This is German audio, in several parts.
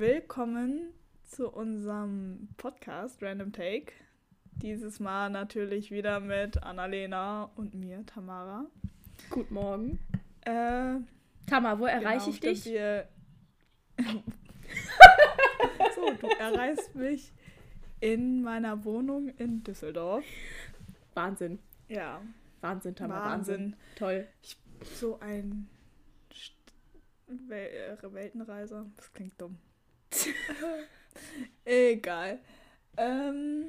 willkommen zu unserem Podcast Random Take. Dieses Mal natürlich wieder mit Annalena und mir, Tamara. Guten Morgen. Äh, Tamara, wo erreiche genau, ich dich? So, du erreichst mich in meiner Wohnung in Düsseldorf. Wahnsinn. Ja, Wahnsinn, Tamara. Wahnsinn. Wahnsinn. Toll. so ein Wel äh, Weltenreiser. Das klingt dumm. Egal. Ähm,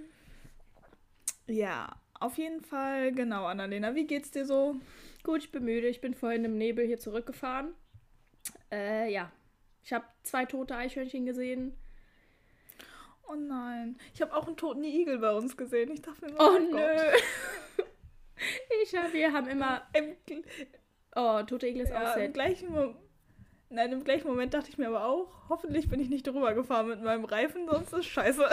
ja, auf jeden Fall, genau, Annalena, wie geht's dir so? Gut, ich bin müde. Ich bin vorhin im Nebel hier zurückgefahren. Äh, ja. Ich habe zwei tote Eichhörnchen gesehen. Oh nein, ich habe auch einen toten Igel bei uns gesehen. Ich dachte mir Oh mein nö. Gott. Ich hab, wir haben immer. Im, Oh, tote Igel ist auch ja, im gleichen Mo Nein, im gleichen Moment dachte ich mir aber auch, hoffentlich bin ich nicht drüber gefahren mit meinem Reifen, sonst ist scheiße.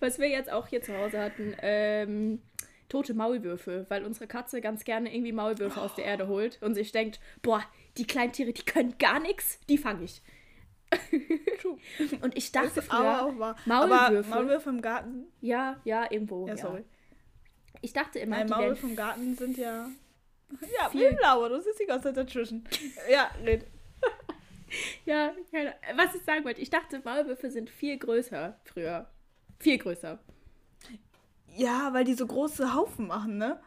Was wir jetzt auch hier zu Hause hatten, ähm, tote Maulwürfe, weil unsere Katze ganz gerne irgendwie Maulwürfe aus der Erde holt und sich denkt, boah, die kleinen Tiere, die können gar nichts, die fange ich. Und ich dachte früher. Maulwürfe. Maulwürfe im Garten. ja, ja, irgendwo. Ja, Ja, sorry. Ich dachte immer, Nein, Maulwürfe im Garten sind ja. Ja, Viel- blauer. Du siehst die ganze Zeit dazwischen. Ja, red. Ja, keine, was ich sagen wollte, ich dachte, Maulwürfe sind viel größer früher. Viel größer. Ja, weil die so große Haufen machen, ne?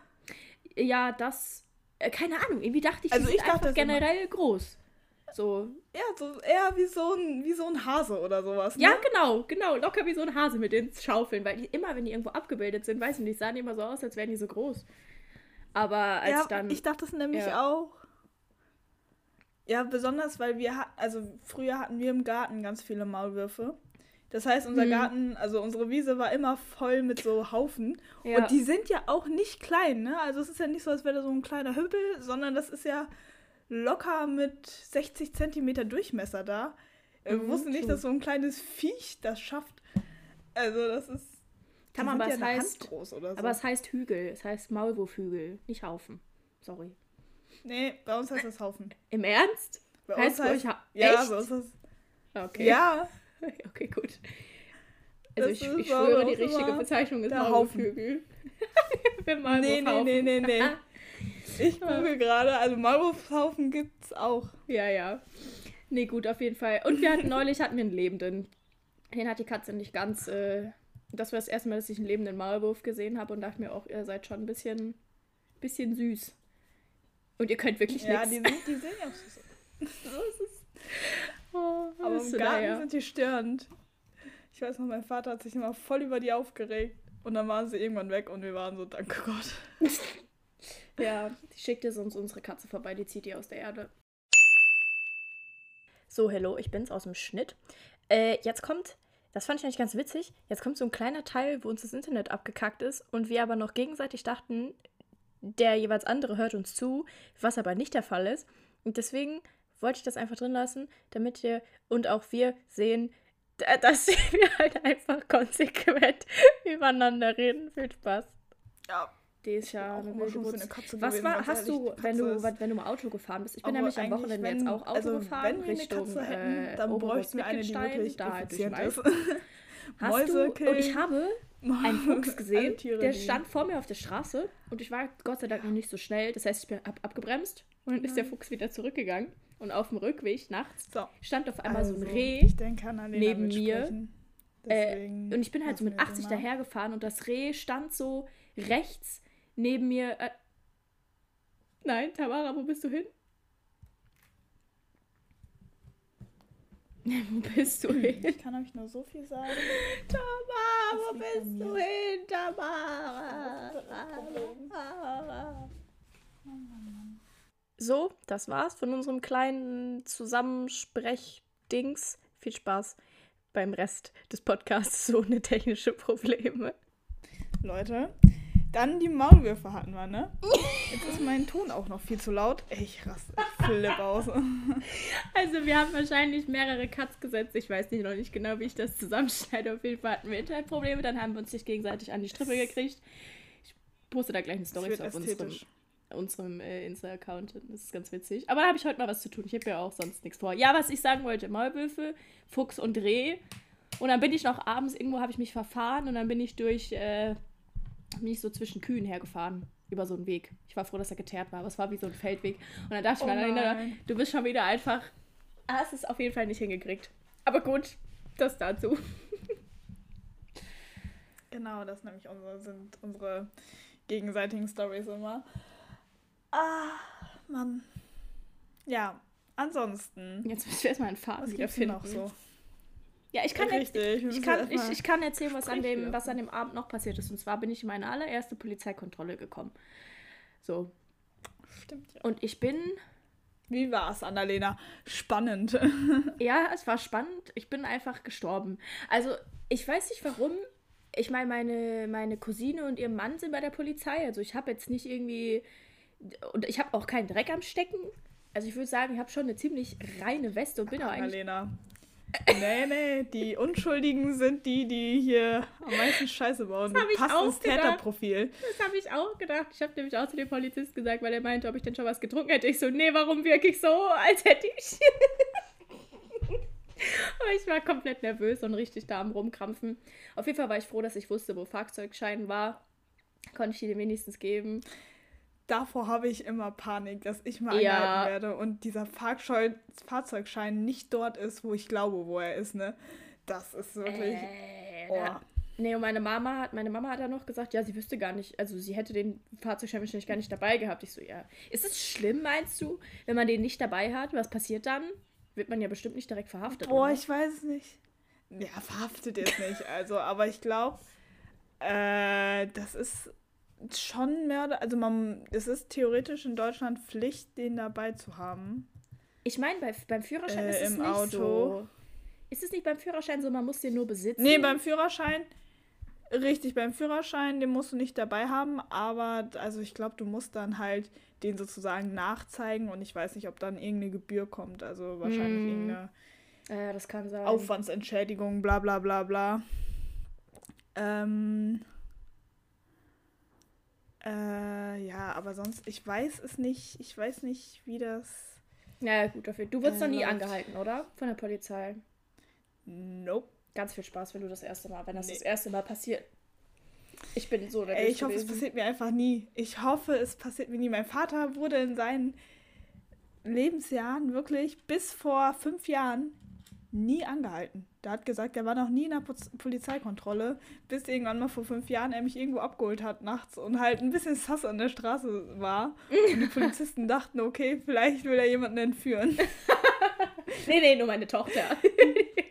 Ja, das, äh, keine Ahnung, irgendwie dachte ich, Also ich dachte das immer. generell groß. So, Ja, so eher wie so ein, wie so ein Hase oder sowas. Ne? ja, genau, genau, locker wie so ein Hase mit den Schaufeln, weil die immer, wenn die irgendwo abgebildet sind, weiß ich nicht, sahen die immer so aus, als wären die so groß. Aber als ja, dann, ich dachte das nämlich Ja. auch. Ja, besonders, weil wir hatten, also früher hatten wir im Garten ganz viele Maulwürfe. Das heißt, unser Hm. Garten, also unsere Wiese war immer voll mit so Haufen. ja, Und die sind ja auch nicht klein, ne? Also es ist ja nicht so, als wäre da so ein kleiner Hüppel, sondern das ist ja locker mit 60 Zentimeter Durchmesser da. Wir Mhm, wussten nicht, dass so ein kleines Viech das schafft. Also das ist. Kann man, sind aber ja es heißt- Hand groß oder so. aber es heißt Hügel, es heißt Maulwurfhügel, nicht Haufen. Sorry. nee, bei uns heißt das Haufen. Im Ernst? Bei heißt uns bei heißt euch ha Ja, Echt? so ist es. Okay. Ja, Okay, gut. Also Das ich, ich schwöre, die richtige Bezeichnung ist Maulwurfhügel. Nee, nee, nee, nee, nee. Ich google gerade, also Maulwurfhaufen gibt's auch. Ja, ja. Nee, gut, auf jeden Fall. Und wir hatten neulich hatten wir einen lebenden. Den hat die Katze nicht ganz. Äh, das war das erste Mal, dass ich einen lebenden Maulwurf gesehen habe und dachte mir auch, ihr seid schon ein bisschen, bisschen süß. Und ihr könnt wirklich Ja, nichts. die, sind, die sehen ja auch so. Das ist, oh, Aber im so Garten naja. sind die störend. Ich weiß noch, mein Vater hat sich immer voll über die aufgeregt. Und dann waren sie irgendwann weg und wir waren so, danke Gott. Ja, die schickt ihr sonst unsere Katze vorbei, die zieht die aus der Erde. So, hello, ich bin's aus dem Schnitt. Äh, jetzt kommt, das fand ich eigentlich ganz witzig, jetzt kommt so ein kleiner Teil, wo uns das Internet abgekackt ist und wir aber noch gegenseitig dachten, der jeweils andere hört uns zu, was aber nicht der Fall ist. Und deswegen wollte ich das einfach drin lassen, damit ihr und auch wir sehen, da- dass wir halt einfach konsequent übereinander reden. Viel Spaß. Ja, Die ist ja eine immer wilde schon für Wurz. eine Katze Was gewesen, war, hast du, wenn du, wenn du mal Auto gefahren bist? Ich bin nämlich am Wochenende wenn- jetzt auch Auto also, gefahren wenn wir eine Richtung Katze hätten, äh, dann Oberholz bräuchten wir eine, die wirklich da effizient ist. Hast Mäuse du, und ich killen. habe einen Fuchs gesehen, der stand vor mir auf der Straße und ich war Gott sei Dank noch nicht so schnell. Das heißt, ich bin ab, abgebremst und dann ist der Fuchs wieder zurückgegangen. Und auf dem Rückweg nachts So, stand auf einmal so ein also, Reh neben mir. Äh, und ich bin halt so mit lassen wir 80 sie mal. dahergefahren und das Reh stand so rechts neben mir. Äh Nein, Tamara, wo bist du hin? wo bist du hin? Ich kann euch nur so viel sagen. Tamara, wo bist du hin, Tamara? So, das war's von unserem kleinen Zusammensprechdings. Viel Spaß beim Rest des Podcasts ohne technische Probleme. Leute, dann die Maulwürfe hatten wir, ne? Jetzt ist mein Ton auch noch viel zu laut. Ich raste, ich flipp aus. Also wir haben wahrscheinlich mehrere Cuts gesetzt. Ich weiß nicht noch nicht genau, wie ich das zusammenschneide. Auf jeden Fall hatten wir Internetprobleme. Dann haben wir uns nicht gegenseitig an die Strippe gekriegt. Ich poste da gleich eine Story auf unserem unserem äh, Insta-Account. Das ist ganz witzig. Aber da habe ich heute mal was zu tun. Ich habe ja auch sonst nichts vor. Ja, was ich sagen wollte, Maulwürfe, Fuchs und Reh. Und dann bin ich noch abends, irgendwo habe ich mich verfahren und dann bin ich durch, äh, bin ich so zwischen Kühen hergefahren. Über so einen Weg. Ich war froh, dass er geteert war, aber es war wie so ein Feldweg. Und dann dachte ich Oh mir, du bist schon wieder einfach. Hast es auf jeden Fall nicht hingekriegt. Aber gut, das dazu. Genau, das nämlich unsere, sind unsere gegenseitigen Stories immer. Ah, Mann. Ja, ansonsten. Jetzt müssen wir erstmal einen Faden wiederfinden. noch so? Ja, ich kann, jetzt, Richtig, wir ich, müssen kann, ich, ich kann erzählen, was an, dem, was an dem Abend noch passiert ist. Und zwar bin ich in meine allererste Polizeikontrolle gekommen. So. Stimmt ja. Und ich bin, Wie war's, Annalena? Spannend. ja, es war spannend. Ich bin einfach gestorben. Also, ich weiß nicht warum. Ich meine, meine, meine Cousine und ihr Mann sind bei der Polizei. Also, ich habe jetzt nicht irgendwie. Und ich habe auch keinen Dreck am Stecken. Also, ich würde sagen, ich habe schon eine ziemlich reine Weste und bin auch eigentlich. Annalena. Nee, nee, die Unschuldigen sind die, die hier am meisten Scheiße bauen. Das ich Passt auch ins gedacht. Täterprofil. Das habe ich auch gedacht. Ich habe nämlich auch zu dem Polizist gesagt, weil er meinte, ob ich denn schon was getrunken hätte. Ich so, nee, warum wirklich so, als hätte ich. Aber ich war komplett nervös und richtig da am Rumkrampfen. Auf jeden Fall war ich froh, dass ich wusste, wo Fahrzeugschein war. Konnte ich dir wenigstens geben. Davor habe ich immer Panik, dass ich mal Ja. angehalten werde und dieser Fahrzeugschein nicht dort ist, wo ich glaube, wo er ist, ne? Das ist wirklich. Äh, oh. Nee, und meine Mama hat, meine Mama hat dann noch gesagt, ja, sie wüsste gar nicht, also sie hätte den Fahrzeugschein wahrscheinlich gar nicht dabei gehabt. Ich so, ja. Ist es schlimm, meinst du, wenn man den nicht dabei hat? Was passiert dann? Wird man ja bestimmt nicht direkt verhaftet. Boah, oder? ich weiß es nicht. Ja, verhaftet jetzt nicht. Also, aber ich glaube, äh, das ist schon Mörder. Also, man, es ist theoretisch in Deutschland Pflicht, den dabei zu haben. Ich meine, bei, beim Führerschein Äh, ist es im nicht Auto. so. Ist es nicht beim Führerschein so, man muss den nur besitzen? Nee, beim Führerschein. Richtig, beim Führerschein, den musst du nicht dabei haben, aber also ich glaube, du musst dann halt den sozusagen nachzeigen und ich weiß nicht, ob dann irgendeine Gebühr kommt, also wahrscheinlich Hm. irgendeine Ja, das kann sein. Aufwandsentschädigung, bla bla bla bla. Ähm, äh, ja, aber sonst, ich weiß es nicht, ich weiß nicht, wie das. Ja, gut, dafür. Du wirst Äh, noch nie läuft. angehalten, oder? Von der Polizei. Nope. Ganz viel Spaß, wenn du das erste Mal, wenn das Nee. das erste Mal passiert. Ich bin so Ey, ich hoffe, es gewesen. passiert mir einfach nie. Ich hoffe, es passiert mir nie. Mein Vater wurde in seinen Lebensjahren wirklich bis vor fünf Jahren nie angehalten. Der hat gesagt, er war noch nie in der Poz- Polizeikontrolle, bis irgendwann mal vor fünf Jahren er mich irgendwo abgeholt hat nachts und halt ein bisschen sass an der Straße war. Und die Polizisten dachten, okay, vielleicht will er jemanden entführen. Nee, nee, nur meine Tochter.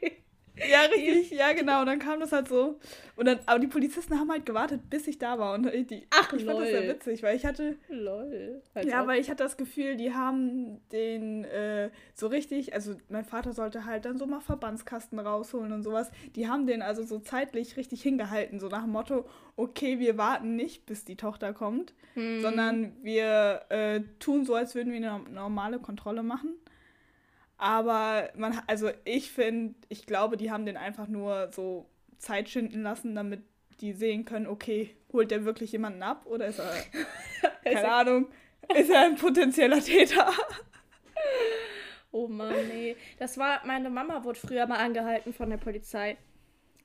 Ja, richtig, ja, genau. Und dann kam das halt so. Und dann, aber die Polizisten haben halt gewartet, bis ich da war. Und die, Ach, ich fand das sehr lol. witzig, weil ich hatte, Lol. Als ja, ob. weil ich hatte das Gefühl, die haben den äh, so richtig, also mein Vater sollte halt dann so mal Verbandskasten rausholen und sowas. Die haben den also so zeitlich richtig hingehalten, so nach dem Motto, okay, wir warten nicht, bis die Tochter kommt, Hm. sondern wir äh, tun so, als würden wir eine normale Kontrolle machen. Aber man, also ich finde, ich glaube, die haben den einfach nur so Zeit schinden lassen, damit die sehen können, okay, holt der wirklich jemanden ab oder ist er, keine Ahnung, ist er ein potenzieller Täter? Oh Mann, nee. Das war, meine Mama wurde früher mal angehalten von der Polizei,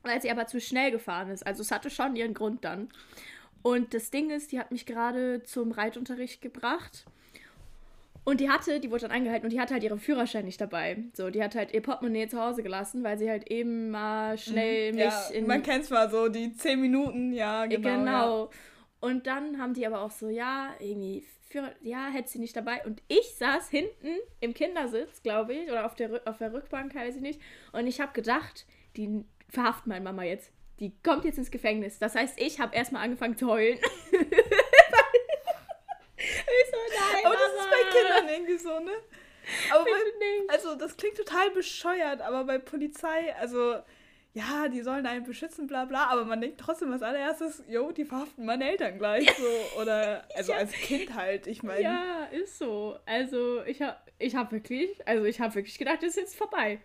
weil sie aber zu schnell gefahren ist. Also es hatte schon ihren Grund dann. Und das Ding ist, die hat mich gerade zum Reitunterricht gebracht. Und die hatte, die wurde dann angehalten und die hatte halt ihren Führerschein nicht dabei. So, die hat halt ihr Portemonnaie zu Hause gelassen, weil sie halt eben mal schnell mich Mhm. ja, in man kennt's mal so, die zehn Minuten, ja, genau. Genau. Ja. Und dann haben die aber auch so, ja, irgendwie, für, ja, hätte sie nicht dabei. Und ich saß hinten im Kindersitz, glaube ich, oder auf der, auf der Rückbank, weiß ich nicht. Und ich habe gedacht, die verhaften meine Mama jetzt. Die kommt jetzt ins Gefängnis. Das heißt, ich habe erstmal angefangen zu heulen. ich so, nein, Aber das Mama. ist bei Kindern irgendwie so, ne? Aber bei, also das klingt total bescheuert, aber bei Polizei, also ja, die sollen einen beschützen, bla bla, aber man denkt trotzdem als allererstes, jo, die verhaften meine Eltern gleich so. Oder also Ja. als Kind halt, ich meine. Ja, ist so. Also ich habe ich hab wirklich, also ich habe wirklich gedacht, das ist jetzt vorbei.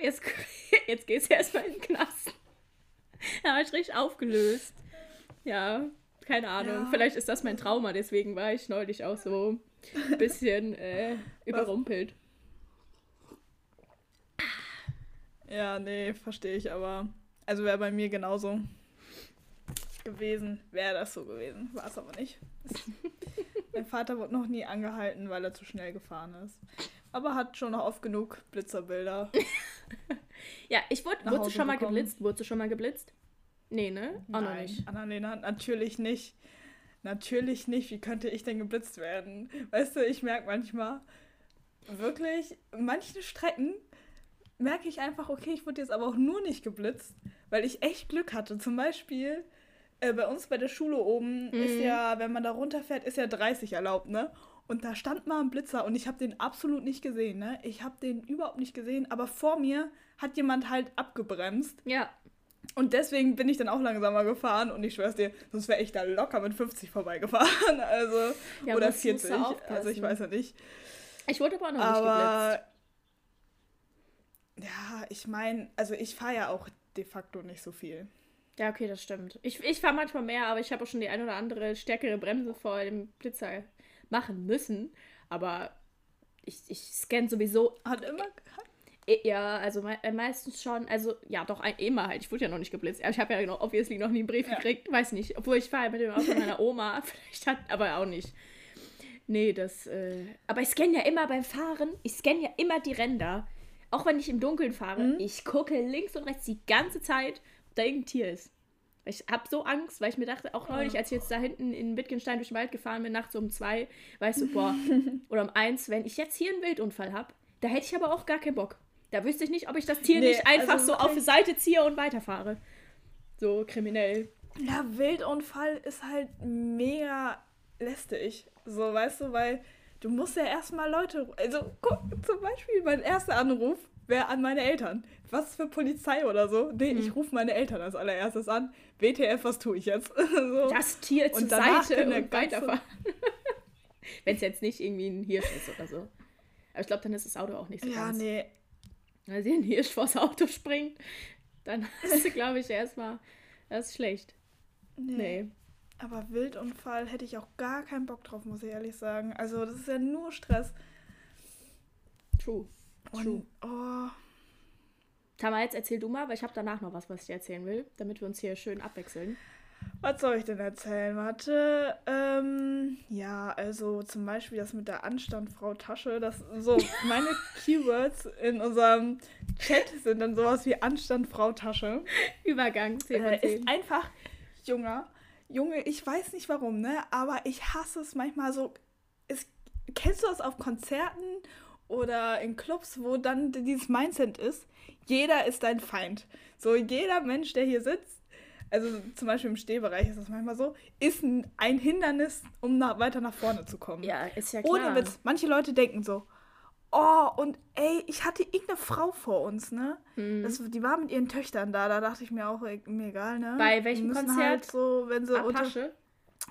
Jetzt, jetzt geht's erstmal in den Knast. Da war ich richtig aufgelöst. Ja, Keine Ahnung. Ja. Vielleicht ist das mein Trauma, deswegen war ich neulich auch so bisschen äh, überrumpelt. Ja, nee, verstehe ich, aber. Also wäre bei mir genauso gewesen, wäre das so gewesen. War es aber nicht. mein Vater wurde noch nie angehalten, weil er zu schnell gefahren ist. Aber hat schon noch oft genug Blitzerbilder. ja, ich wurde. Wurdest du schon mal geblitzt? Wurdest du schon mal geblitzt? Nee, ne? Auch Nein, noch nicht. Annalena, natürlich nicht. Natürlich nicht. Wie könnte ich denn geblitzt werden? Weißt du, ich merke manchmal wirklich, manche Strecken merke ich einfach, okay, ich wurde jetzt aber auch nur nicht geblitzt, weil ich echt Glück hatte. Zum Beispiel äh, bei uns bei der Schule oben mhm. ist ja, wenn man da runterfährt, ist ja 30 erlaubt, ne? Und da stand mal ein Blitzer und ich habe den absolut nicht gesehen, ne? Ich habe den überhaupt nicht gesehen, aber vor mir hat jemand halt abgebremst. Ja. Und deswegen bin ich dann auch langsamer gefahren und ich schwör's dir, sonst wäre ich da locker mit 50 vorbeigefahren. Also, ja, oder 40. Also ich weiß ja nicht. Ich wurde aber auch noch aber, nicht geblitzt. Ja, ich meine, also ich fahre ja auch de facto nicht so viel. Ja, okay, das stimmt. Ich, ich fahre manchmal mehr, aber ich habe auch schon die ein oder andere stärkere Bremse vor dem Blitzer machen müssen. Aber ich, ich scanne sowieso. Hat immer, ja, also me äh, meistens schon. Also, ja, doch, immer halt. Ich wurde ja noch nicht geblitzt. Ich habe ja noch, obviously noch nie einen Brief ja. gekriegt. Weiß nicht. Obwohl ich fahre mit dem Auto meiner Oma. Vielleicht hat, aber auch nicht. Nee, das. Äh, aber ich scanne ja immer beim Fahren. Ich scanne ja immer die Ränder. Auch wenn ich im Dunkeln fahre. Mhm. Ich gucke links und rechts die ganze Zeit, ob da irgendein Tier ist. Ich habe so Angst, weil ich mir dachte, auch neulich, als ich jetzt da hinten in Wittgenstein durch den Wald gefahren bin, nachts um zwei, weißt du, boah, oder um eins, wenn ich jetzt hier einen Wildunfall habe, da hätte ich aber auch gar keinen Bock. Da wüsste ich nicht, ob ich das Tier nee, nicht einfach also so auf die Seite ziehe und weiterfahre. So kriminell. Ja, Wildunfall ist halt mega lästig. So, weißt du, weil du musst ja erstmal Leute. Also, guck, zum Beispiel mein erster Anruf wäre an meine Eltern. Was für Polizei oder so? Nee, hm. ich rufe meine Eltern als allererstes an. WTF, was tue ich jetzt? so. Das Tier zur Seite und weiterfahren. Wenn es jetzt nicht irgendwie ein Hirsch ist oder so. Aber ich glaube, dann ist das Auto auch nicht so ja, ganz. Ja, nee. Weil sie ein Hirsch vors Auto springt, dann hast du, glaube ich, erstmal, das ist schlecht. Nee. nee. Aber Wildunfall hätte ich auch gar keinen Bock drauf, muss ich ehrlich sagen. Also, das ist ja nur Stress. True. True. Und, oh. Tama, jetzt erzähl du mal, weil ich habe danach noch was, was ich dir erzählen will, damit wir uns hier schön abwechseln. Was soll ich denn erzählen? Warte. Ähm, ja, also zum Beispiel das mit der Anstandfrau Tasche. Das so meine Keywords in unserem Chat sind dann sowas wie Anstandfrau Tasche. Übergang 10 äh, Ist einfach Junger. Junge, ich weiß nicht warum, ne? Aber ich hasse es manchmal so. Es, kennst du das auf Konzerten oder in Clubs, wo dann dieses Mindset ist? Jeder ist dein Feind. So, jeder Mensch, der hier sitzt, also zum Beispiel im Stehbereich ist das manchmal so, ist ein Hindernis, um nach, weiter nach vorne zu kommen. Ja, ist ja klar. Ohne Witz. Manche Leute denken so, oh, und ey, ich hatte irgendeine Frau vor uns, ne? Mhm. Das, die war mit ihren Töchtern da, da dachte ich mir auch, ey, mir egal, ne? Bei welchem Konzert? Halt so, wenn sie Apache?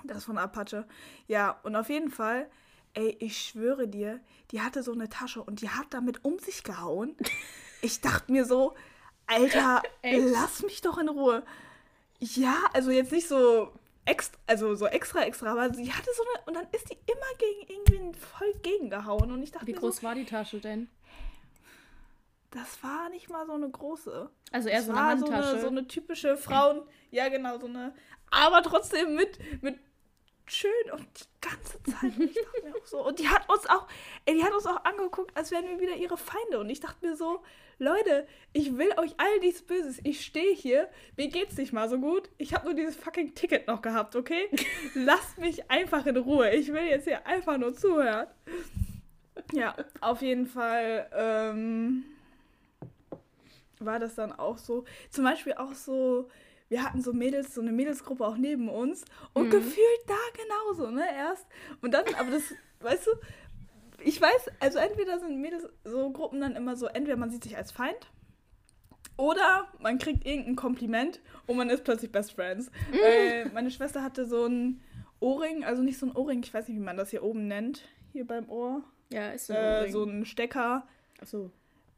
Unter, das von Apache. Ja, und auf jeden Fall, ey, ich schwöre dir, die hatte so eine Tasche und die hat damit um sich gehauen. ich dachte mir so, Alter, lass mich doch in Ruhe. Ja, also jetzt nicht so extra, also so extra, extra, aber sie hatte so eine, und dann ist die immer gegen irgendwie voll gegengehauen und ich dachte Wie groß so, war die Tasche denn? Das war nicht mal so eine große. Also eher das so eine Handtasche. So eine, so eine typische Frauen, ja genau, so eine, aber trotzdem mit, mit schön und die ganze Zeit. ich dachte mir auch so. Und die hat uns auch, ey, die hat uns auch angeguckt, als wären wir wieder ihre Feinde. Und ich dachte mir so, Leute, ich will euch all nichts Böses. Ich stehe hier, mir geht's nicht mal so gut. Ich habe nur dieses fucking Ticket noch gehabt, okay? Lasst mich einfach in Ruhe. Ich will jetzt hier einfach nur zuhören. Ja, auf jeden Fall ähm, war das dann auch so. Zum Beispiel auch so wir hatten so Mädels, so eine Mädelsgruppe auch neben uns und mhm. gefühlt da genauso, ne, erst. Und dann, aber das, weißt du, ich weiß, also entweder sind Mädels so Gruppen dann immer so, entweder man sieht sich als Feind oder man kriegt irgendein Kompliment und man ist plötzlich Best Friends. Mhm. Äh, meine Schwester hatte so ein Ohrring, also nicht so ein Ohrring, ich weiß nicht, wie man das hier oben nennt, hier beim Ohr. Ja, ist so ein äh, Ohrring. So ein Stecker. Ach so.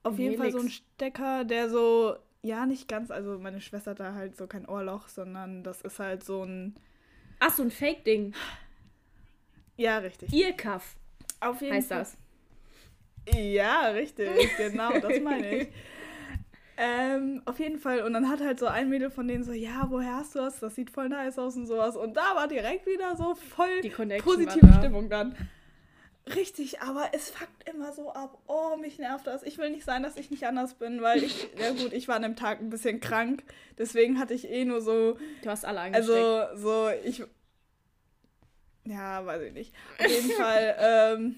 Auf jeden Fall so ein Stecker, der so ja, nicht ganz. Also meine Schwester hat da halt so kein Ohrloch, sondern das ist halt so ein. Ach, so ein Fake-Ding. Ja, richtig. Earcuff Auf jeden heißt Fall. das. Ja, richtig, genau, das meine ich. Ähm, auf jeden Fall. Und dann hat halt so ein Mädel von denen so, ja, woher hast du das? Das sieht voll nice aus und sowas. Und da war direkt wieder so voll Die Connection positive da. Stimmung dann. Richtig, aber es fuckt immer so ab. Oh, mich nervt das. Ich will nicht sein, dass ich nicht anders bin, weil ich, ja gut, ich war an dem Tag ein bisschen krank. Deswegen hatte ich eh nur so, Du hast alle angesteckt. also so, ich, ja, weiß ich nicht. Auf jeden Fall, ähm,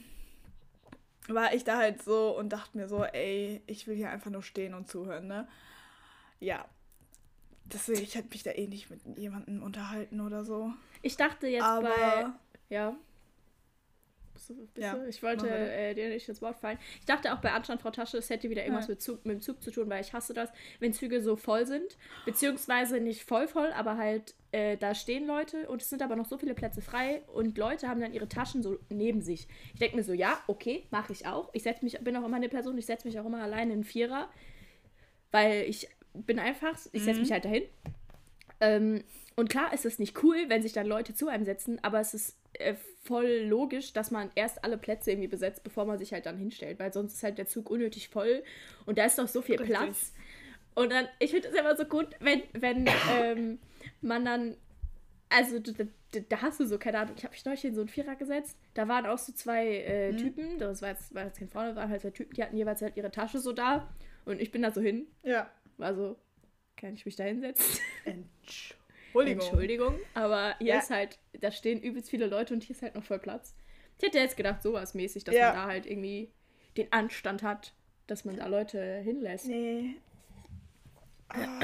war ich da halt so und dachte mir so, ey, ich will hier einfach nur stehen und zuhören, ne? Ja. Deswegen, ich hätte mich da eh nicht mit jemandem unterhalten oder so. ich dachte jetzt Aber bei. Ja. Bist Ja? Ich wollte äh, dir nicht ins Wort fallen. Ich dachte auch bei Anstand Frau Tasche, es hätte wieder irgendwas Ja. mit, Zug, mit dem Zug zu tun, weil ich hasse das, wenn Züge so voll sind. Beziehungsweise nicht voll voll, aber halt äh, da stehen Leute und es sind aber noch so viele Plätze frei und Leute haben dann ihre Taschen so neben sich. Ich denke mir so, ja, okay, mache ich auch. Ich setz mich, bin auch immer eine Person, ich setze mich auch immer alleine in Vierer, weil ich bin einfach, ich setze mich halt dahin. Ähm, und klar ist es nicht cool, wenn sich dann Leute zu einem setzen, aber es ist äh, voll logisch, dass man erst alle Plätze irgendwie besetzt, bevor man sich halt dann hinstellt, weil sonst ist halt der Zug unnötig voll und da ist doch so viel Richtig. Platz. Und dann, ich finde es immer so gut, wenn, wenn ähm, man dann, also da, da, hast du so, keine Ahnung, ich habe mich neulich in so einen Vierer gesetzt, da waren auch so zwei äh, Mhm. Typen, das war jetzt, war jetzt kein Frau, das waren halt zwei Typen, die hatten jeweils halt ihre Tasche so da und ich bin da so hin, ja. war so, kann ich mich da hinsetzen? Entschuldigung. Entschuldigung, aber hier Ja. ist halt, da stehen übelst viele Leute und hier ist halt noch voll Platz. Ich hätte jetzt gedacht, sowas mäßig, dass Ja. man da halt irgendwie den Anstand hat, dass man da Leute hinlässt. Nee. Ah,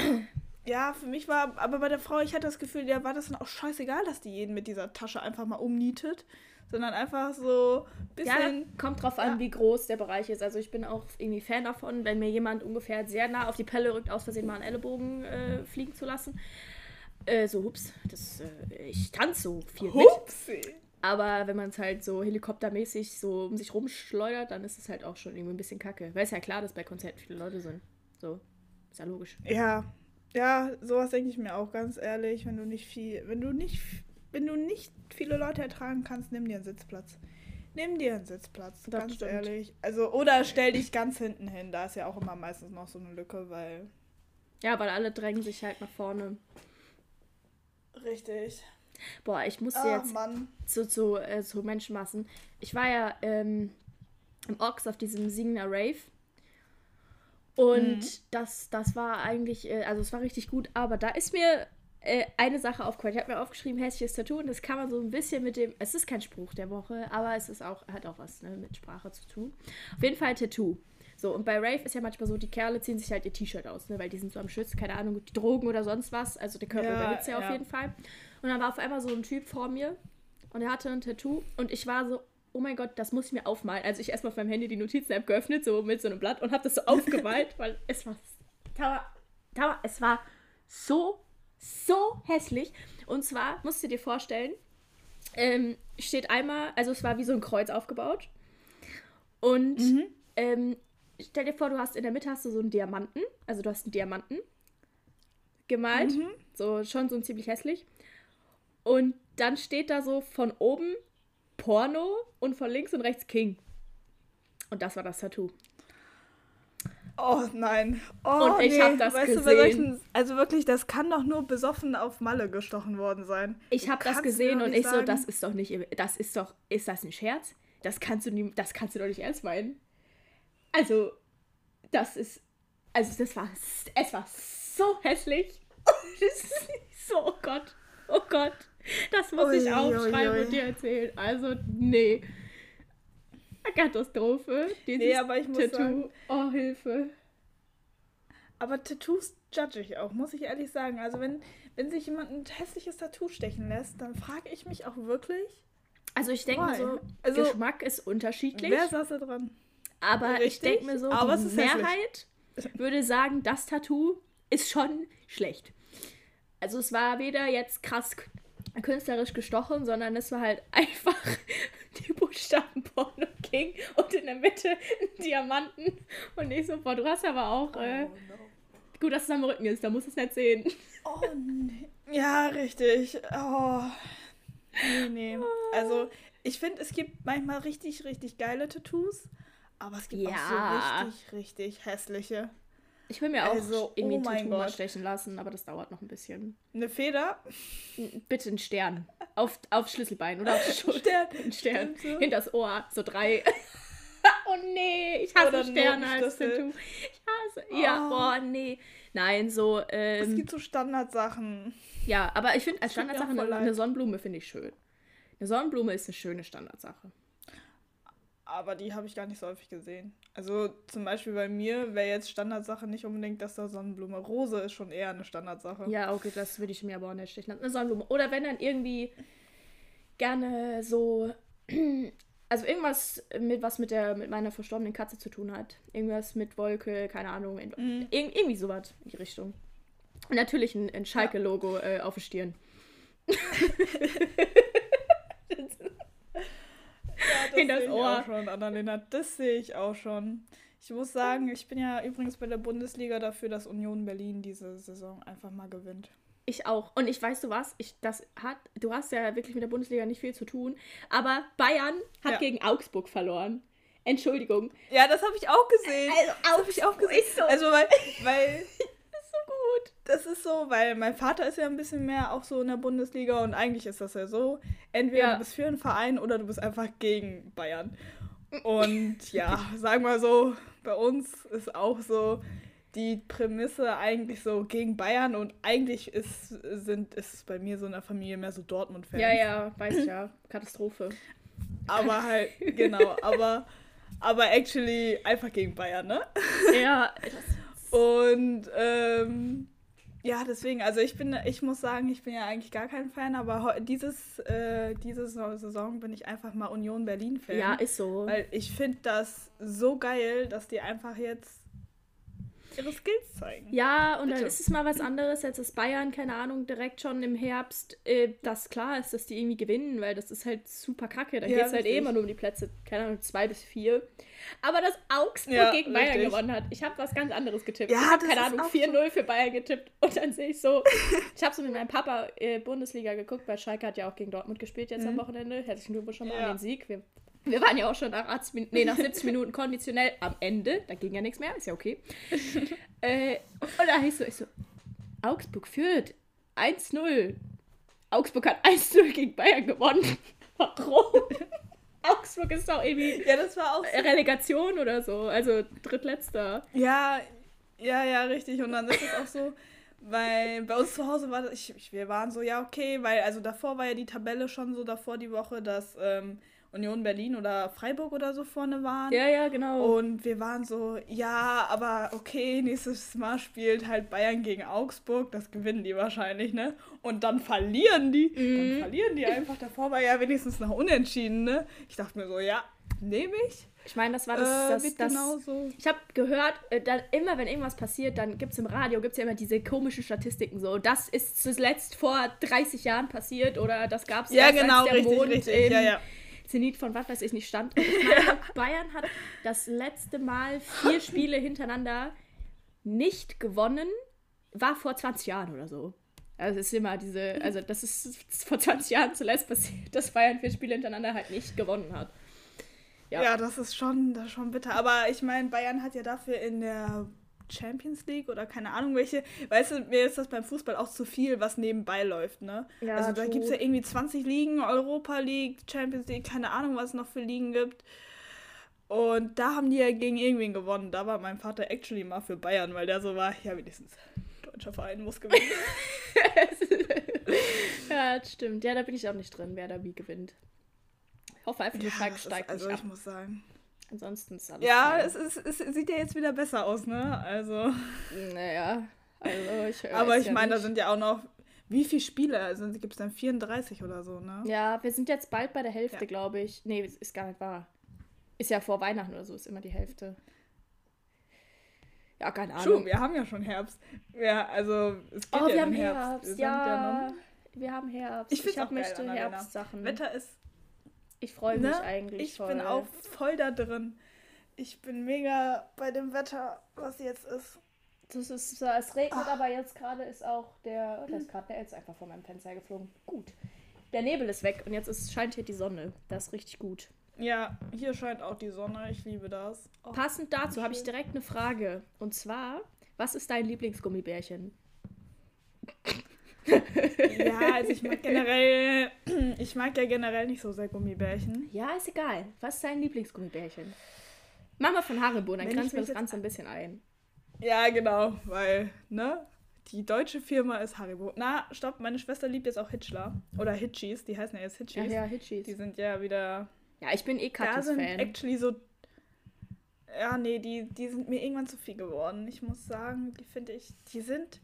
Ja, für mich war, aber bei der Frau, ich hatte das Gefühl, der war das dann auch scheißegal, dass die jeden mit dieser Tasche einfach mal umnietet, sondern einfach so ein Ja, bisschen. kommt drauf an, Ja. wie groß der Bereich ist. Also ich bin auch irgendwie Fan davon, wenn mir jemand ungefähr sehr nah auf die Pelle rückt, aus Versehen mal einen Ellenbogen äh, fliegen zu lassen. Äh, so, hups, das, äh, ich tanze so viel mit. Hupsi. Aber wenn man es halt so helikoptermäßig so um sich rumschleudert, dann ist es halt auch schon irgendwie ein bisschen kacke. Weil es ja klar, dass bei Konzerten viele Leute sind. So, ist ja logisch. Ja, ja, sowas denke ich mir auch ganz ehrlich, wenn du nicht viel, wenn du nicht, wenn du nicht viele Leute ertragen kannst, nimm dir einen Sitzplatz. Nimm dir einen Sitzplatz, Das ganz stimmt. ehrlich. Also, oder stell dich ganz hinten hin, da ist ja auch immer meistens noch so eine Lücke, weil. Ja, weil alle drängen sich halt nach vorne. Richtig. Boah, ich muss Ah, jetzt Mann. zu, zu, äh, zu Menschenmassen. Ich war ja ähm, im Ox auf diesem Signer Rave. Und Mhm. das, das war eigentlich, äh, also es war richtig gut, aber da ist mir äh, eine Sache aufgefallen. Ich habe mir aufgeschrieben, hässliches Tattoo und das kann man so ein bisschen mit dem, es ist kein Spruch der Woche, aber es ist auch, hat auch was ne, mit Sprache zu tun. Auf jeden Fall Tattoo. So, und bei Rave ist ja manchmal so, die Kerle ziehen sich halt ihr T-Shirt aus, ne, weil die sind so am Schützen, keine Ahnung, Drogen oder sonst was. Also der Körper Ja, überhitzt ja auf ja. jeden Fall. Und dann war auf einmal so ein Typ vor mir und er hatte ein Tattoo und ich war so, oh mein Gott, das muss ich mir aufmalen. Also ich erstmal auf meinem Handy die Notizen-App geöffnet, so mit so einem Blatt und habe das so aufgemalt, weil es war, Tauer, Tauer, es war so, so hässlich. Und zwar, musst du dir vorstellen, ähm, steht einmal, also es war wie so ein Kreuz aufgebaut und Mhm. ähm, stell dir vor, du hast in der Mitte hast du so einen Diamanten, also du hast einen Diamanten gemalt, Mhm. so schon so ein ziemlich hässlich. Und dann steht da so von oben Porno und von links und rechts King. Und das war das Tattoo. Oh nein. Oh, Und ich hab das weißt Du, gesehen. solchen, also wirklich, das kann doch nur besoffen auf Malle gestochen worden sein. Ich Du habe das gesehen und ich so, sagen- das ist doch nicht, das ist doch, ist das ein Scherz? Das kannst du nie, das kannst du doch nicht ernst meinen. Also, das ist, also das war, es war so hässlich. So, oh Gott, oh Gott, das muss ich Ui, ui, aufschreiben ui. und dir erzählen. Also, nee. Katastrophe. Dieses Nee, aber ich muss Tattoo. sagen- Oh, Hilfe. Aber Tattoos judge ich auch, muss ich ehrlich sagen. Also wenn, wenn sich jemand ein hässliches Tattoo stechen lässt, dann frage ich mich auch wirklich, Also ich denke so, Also, Geschmack ist unterschiedlich. wer saß da dran? Aber ich Richtig, denke mir so, aber die ist hässlich. Mehrheit würde sagen, das Tattoo ist schon schlecht. Also es war weder jetzt krass künstlerisch gestochen, sondern es war halt einfach die Buchstaben Porno King und in der Mitte ein Diamanten. Und ich so, boah, du hast aber auch, äh, gut, dass es am Rücken ist, da musst du es nicht sehen. Oh, nee. Ja, richtig. Oh, Nee, nee. Also, ich finde, es gibt manchmal richtig, richtig geile Tattoos, aber es gibt Ja. auch so richtig, richtig hässliche. Ich will mir auch Also, irgendwie oh ein mein stechen lassen, aber das dauert noch ein bisschen. Eine Feder. Bitte ein Stern. Auf, auf Schlüsselbein oder auf Schulter. Stern. Ein Stern. So. Hinter das Ohr. So drei. oh nee, ich hasse Oder Sterne als. Tattoo. Ich hasse. Ja, Oh. boah, nee. Nein, so. Es Ähm, gibt so Standardsachen. ja, aber ich finde als Standardsache eine, eine Sonnenblume finde ich schön. Eine Sonnenblume ist eine schöne Standardsache. Aber die habe ich gar nicht so häufig gesehen. Also zum Beispiel bei mir wäre jetzt Standardsache nicht unbedingt, dass da Sonnenblume. Rose ist schon eher eine Standardsache. Ja, okay, das würde ich mir aber auch nicht stechen. Eine Sonnenblume. Oder wenn dann irgendwie gerne so. Also irgendwas mit was mit der mit meiner verstorbenen Katze zu tun hat. Irgendwas mit Wolke, keine Ahnung. Mhm. irg irgendwie sowas in die Richtung. Und natürlich ein, ein Schalke-Logo äh, auf der Stirn. Ja, das in das sehe ich Ohr. auch schon, Annalena. Das sehe ich auch schon. Ich muss sagen, ich bin ja übrigens bei der Bundesliga dafür, dass Union Berlin diese Saison einfach mal gewinnt. Ich auch. Und ich weißt du was? Ich, das hat, du hast ja wirklich mit der Bundesliga nicht viel zu tun. Aber Bayern hat Ja. gegen Augsburg verloren. Entschuldigung. Ja, das habe ich auch gesehen. Also, das habe ich auch gesehen. ist so, Also, weil, weil gut. das ist so, weil mein Vater ist ja ein bisschen mehr auch so in der Bundesliga und eigentlich ist das ja so, entweder Ja. du bist für einen Verein oder du bist einfach gegen Bayern. Und ja, sagen wir so, bei uns ist auch so die Prämisse eigentlich so gegen Bayern und eigentlich ist, sind, ist es bei mir so in der Familie mehr so Dortmund-Fans. Ja, ja, weiß ich ja. Katastrophe. Aber halt, genau, aber, aber actually einfach gegen Bayern, ne? Ja, Und ähm, ja, deswegen, also ich bin, ich muss sagen, ich bin ja eigentlich gar kein Fan, aber dieses, äh, diese Sa- Saison bin ich einfach mal Union Berlin-Fan. ja, ist so. Weil ich finde das so geil, dass die einfach jetzt ihre Skills zeigen. Ja, und dann Bitte. ist es mal was anderes, als dass Bayern, keine Ahnung, direkt schon im Herbst, äh, das klar ist, dass die irgendwie gewinnen, weil das ist halt super kacke. Da Ja, geht es halt eh immer nur um die Plätze, keine Ahnung, zwei bis vier. Aber dass Augsburg Ja, gegen Bayern richtig. gewonnen hat, ich habe was ganz anderes getippt. Ja, ich habe, keine Ahnung, auch 4-0 für Bayern getippt. Und dann sehe ich so, ich habe so mit meinem Papa äh, Bundesliga geguckt, weil Schalke hat ja auch gegen Dortmut gespielt jetzt am Mhm. Wochenende. Herzlichen Glückwunsch schon mal Ja. an den Sieg. Wir, wir waren ja auch schon nach, 80 Min nee, nach 70 Minuten konditionell am Ende. Da ging ja nichts mehr, ist ja okay. Äh, und da hieß so, ich so, Augsburg führt 1-0. Augsburg hat 1-0 gegen Bayern gewonnen. Warum? Augsburg ist doch irgendwie Ja, das war auch so. Relegation oder so, also drittletzter. Ja, ja, ja, richtig. Und dann ist es auch so, weil bei uns zu Hause war das, ich, wir waren so, ja, okay, weil also davor war ja die Tabelle schon so davor die Woche, dass ähm, Union Berlin oder Freiburg oder so vorne waren. Ja, ja, genau. Und wir waren so, ja, aber okay, nächstes Mal spielt halt Bayern gegen Augsburg, das gewinnen die wahrscheinlich, ne? Und dann verlieren die. Mhm. Dann verlieren die einfach. Davor war ja wenigstens noch unentschieden, ne? Ich dachte mir so, ja, nehme ich. ich meine, das war das. äh, das, wird das genauso. ich habe gehört, äh, dann immer wenn irgendwas passiert, dann gibt es im Radio gibt's ja immer diese komischen Statistiken so. Das ist zuletzt vor 30 Jahren passiert oder das gab es Ja, genau, als der richtig, Mond richtig. im Ja, ja. Zenit von was weiß ich nicht stand. Und ich meine, Bayern hat das letzte Mal vier Spiele hintereinander nicht gewonnen, war vor 20 Jahren oder so. Also es ist immer diese, also das ist vor 20 Jahren zuletzt passiert, dass Bayern vier Spiele hintereinander halt nicht gewonnen hat. Ja. Ja, das ist schon, das ist schon bitter. Aber ich meine, Bayern hat ja dafür in der Champions League oder keine Ahnung welche, weißt du, mir ist das beim Fußball auch zu viel, was nebenbei läuft, ne? Ja, also da gibt es ja irgendwie 20 Ligen, Europa League, Champions League, keine Ahnung, was es noch für Ligen gibt. Und da haben die ja gegen irgendwen gewonnen. Da war mein Vater actually mal für Bayern, weil der so war, ja, wenigstens deutscher Verein muss gewinnen. ja, das stimmt. Ja, da bin ich auch nicht drin, wer da wie gewinnt. Ich hoffe einfach, nur Schalke das ist- steigt also nicht ich ab. muss sagen. Ansonsten ist alles Ja, es, ist, es sieht ja jetzt wieder besser aus, ne? Also. Naja, also ich Aber ich ja meine, da sind ja auch noch. Wie viele Spiele? Also gibt es dann 34 oder so, ne? Ja, wir sind jetzt bald bei der Hälfte, Ja. glaube ich. Nee, ist gar nicht wahr. Ist ja vor Weihnachten oder so, ist immer die Hälfte. Ja, keine Schon, Ahnung. wir haben ja schon Herbst. Ja, also es geht Oh, ja wir haben Herbst, Herbst. Wir ja. noch- Wir haben Herbst. Ich hab auch möchte. Herbstsachen. Wetter ist. Ich freue mich Ne? eigentlich Ich voll. bin auch voll da drin. Ich bin mega bei dem Wetter, was jetzt ist. Das ist, es regnet, Ah. aber jetzt gerade ist auch der, oh, da ist gerade der Elz einfach vor meinem Fenster geflogen. Gut. Der Nebel ist weg und jetzt ist, scheint hier die Sonne. Das ist richtig gut. Ja, hier scheint auch die Sonne. Ich liebe das. Oh, Passend dazu habe ich direkt eine Frage. Und zwar, was ist dein Lieblingsgummibärchen? Ja, also ich mag generell, ich mag ja generell nicht so sehr Gummibärchen. Ja, ist egal. Was ist dein Lieblingsgummibärchen? Mach mal von Haribo, dann grenzen wir das Ganze ein bisschen ein. Ja, genau, weil, ne? Die deutsche Firma ist Haribo. Na, stopp, meine Schwester liebt jetzt auch Hitchler. Oder Hitchis, die heißen ja jetzt Hitchis. Ja, ja, Hitchis. Die sind ja wieder. Ja, ich bin eh Da sind Katjes-Fan. actually so. Ja, nee, die, die sind mir irgendwann zu viel geworden. Ich muss sagen, die finde ich, die sind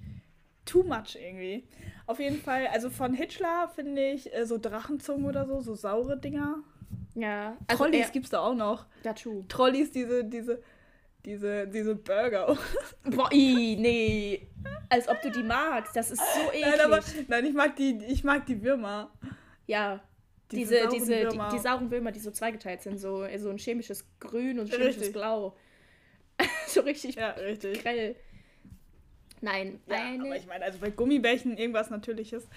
too much irgendwie. Auf jeden Fall, also von Hitchler finde ich äh, so Drachenzungen oder so, so saure Dinger. Ja, also Trolleys eher- gibt's da auch noch. Dazu. Trolleys, diese, diese, diese, diese Burger. Boah, ii, nee. Als ob du die magst. Das ist so eklig. nein, aber, nein, ich mag die, ich mag die Würmer. ja. Diese Diese, sauren diese, die, Würmer. die sauren Würmer, die so zweigeteilt sind, so, so ein chemisches Grün und ein chemisches Richtig. Blau. so richtig Ja, richtig. grell. Nein, Ja, eine. aber ich meine, also bei Gummibärchen irgendwas Natürliches.